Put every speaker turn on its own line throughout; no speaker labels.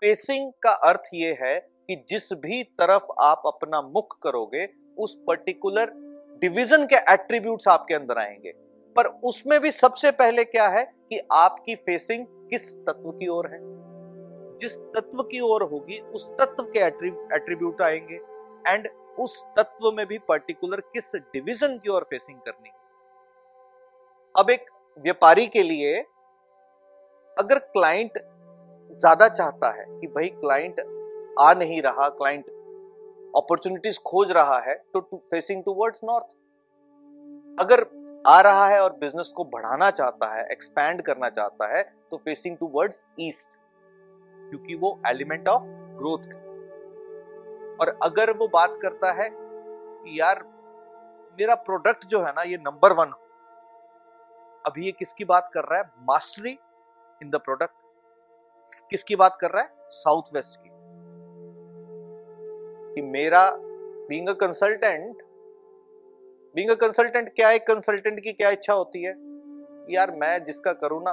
Facing का अर्थ ये है कि जिस भी तरफ़ आप अपना मुख करोगे, उस पर्टिकुलर डिवीज़न के एट्रीब्यूट्स आपके अंदर आएँगे। पर उसमें भी सबसे पहले क्या है कि आपकी फेसिंग किस तत्व की ओर है। जिस तत्व की ओर होगी, उस तत्व के एट्रीब्यूट आएँगे एंड उस तत्व में भी पर्टिकुलर किस डिवीज़न की ओर फेसिंग करनी। अब एक व्यापारी के लिए अगर क्लाइंट ज़्यादा चाहता है कि भाई क्लाइंट आ नहीं रहा क्लाइंट अपॉर्चुनिटीज़ खोज रहा है तो फेसिंग टूवर्ड्स नॉर्थ अगर आ रहा है और बिज़नेस को बढ़ाना चाहता है एक्सपैंड करना चाहता है तो फेसिंग टूवर्ड्स ईस्ट क्योंकि वो एलिमेंट ऑफ़ ग्रोथ है। और अगर वो बात करता है कि यार, मेरा प्रोडक्ट जो है ना, ये नंबर वन हो। अभी ये किसकी बात कर रहा है? मास्टरी इन द प्रोडक्ट किसकी बात कर रहा है? साउथ वेस्ट की। कि मेरा बींग कंसल्टेंट बींग कंसल्टेंट क्या है? कंसल्टेंट की क्या इच्छा होती है? यार मैं जिसका करूँ ना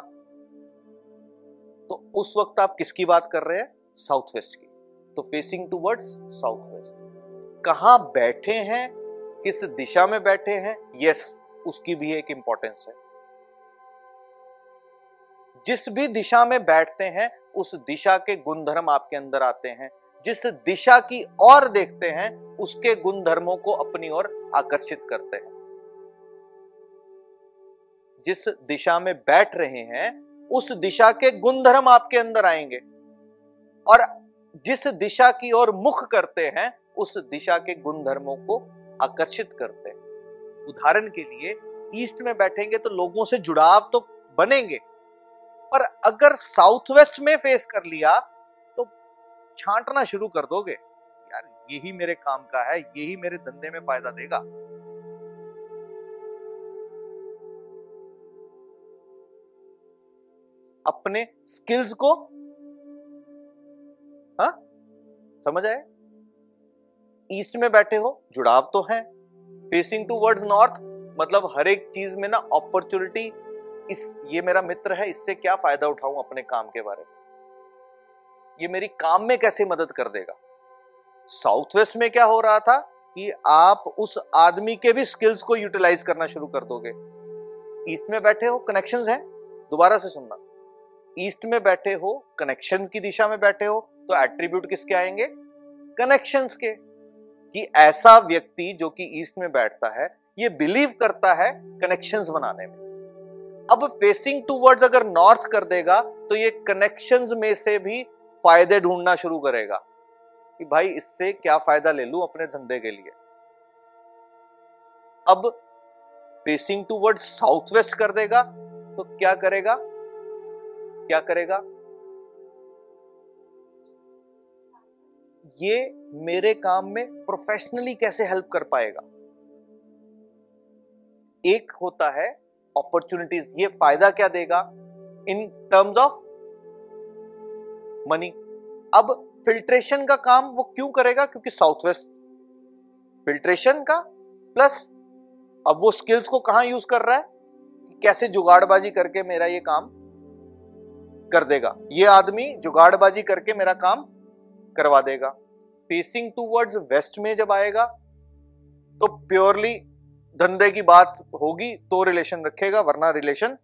तो उस वक्त आप किसकी बात कर रहे हैं? साउथ वेस्ट की। तो फेसिंग टूवर्ड्स साउथ वेस्ट कहाँ बैठे हैं? किस दिशा में बैठे हैं? यस उसकी भी एक इंपॉर्टेंस है। जिस भी दिशा में बैठते हैं, उस दिशा के गुणधर्म आपके अंदर आते हैं। जिस दिशा की ओर देखते हैं, उसके गुणधर्मों को अपनी ओर आकर्षित करते हैं। जिस दिशा में बैठ रहे हैं, उस दिशा के गुणधर्म आपके अंदर आएँगे। और जिस दिशा की ओर मुख करते हैं, उस दिशा के गुणधर्मों को आकर्षित करते हैं। उदाहरण के लिए, ईस्ट में बैठेंगे तो लोगों से जुड़ाव तो बनेंगे पर अगर साउथ वेस्ट में फेस कर लिया तो छांटना शुरू कर दोगे। यार, यही मेरे काम का है, यही मेरे धंधे में फ़ायदा देगा। अपने स्किल्स को? हा? समझ आए? ईस्ट में बैठे हो, जुड़ाव तो है। फेसिंग टू वर्ड नॉर्थ मतलब हर एक चीज़ में ना अपॉर्चुनिटी इस, ये मेरा मित्र है, इससे क्या फ़ायदा उठाऊं अपने काम के बारे में? ये मेरी काम में कैसे मदद कर देगा? साउथ वेस्ट में क्या हो रहा था कि आप उस आदमी के भी स्किल्स को यूटिलाइज करना शुरू कर दोगे। ईस्ट में बैठे हो कनेक्शंस हैं, दोबारा से सुनना। ईस्ट में बैठे हो कनेक्शन की दिशा में बैठे हो तो एट्रीब्यूट किसके आएँगे? कनेक्शंस के। कि ऐसा व्यक्ति जो कि ईस्ट में बैठता है, ये बिलीव करता है कनेक्शंस बनाने में। अब फेसिंग टूवर्ड्स अगर नॉर्थ कर देगा तो ये कनेक्शंस में से भी फ़ायदे ढूंढना शुरू करेगा। कि भाई इससे क्या फ़ायदा ले लू अपने धंधे के लिए? अब फेसिंग टूवर्ड साउथ वेस्ट कर देगा तो क्या करेगा? क्या करेगा? ये मेरे काम में प्रोफेशनली कैसे हेल्प कर पाएगा? एक होता है अपॉर्चुनिटीज़ ये फ़ायदा क्या देगा? इन टर्म्स ऑफ़ मनी अब फिल्ट्रेशन का काम वो क्यों करेगा? क्योंकि साउथ वेस्ट फिल्ट्रेशन का प्लस अब वो स्किल्स को कहाँ यूज़ कर रहा है? कैसे जुगाड़बाजी करके मेरा ये काम कर देगा। ये आदमी जुगाड़बाजी करके मेरा काम करवा देगा। फेसिंग टूवर्ड्स वेस्ट में जब आएगा तो प्योरली धंधे की बात होगी तो रिलेशन रखेगा वरना रिलेशन